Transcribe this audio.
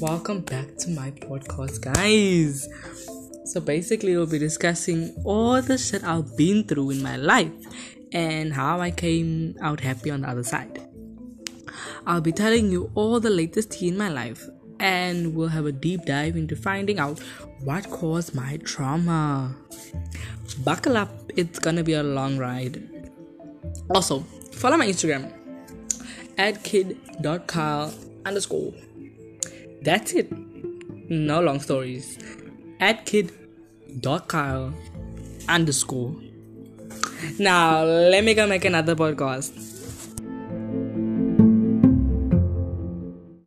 welcome back to my podcast, guys. So, basically, we'll be discussing all the shit I've been through in my life and how I came out happy on the other side. I'll be telling you all the latest tea in my life, and we'll have a deep dive into finding out what caused my trauma. Buckle up, it's gonna be a long ride. Also, follow my Instagram at kid.kyle underscore. That's it. No long stories. At kid.kyle underscore. Now, let me go make another podcast.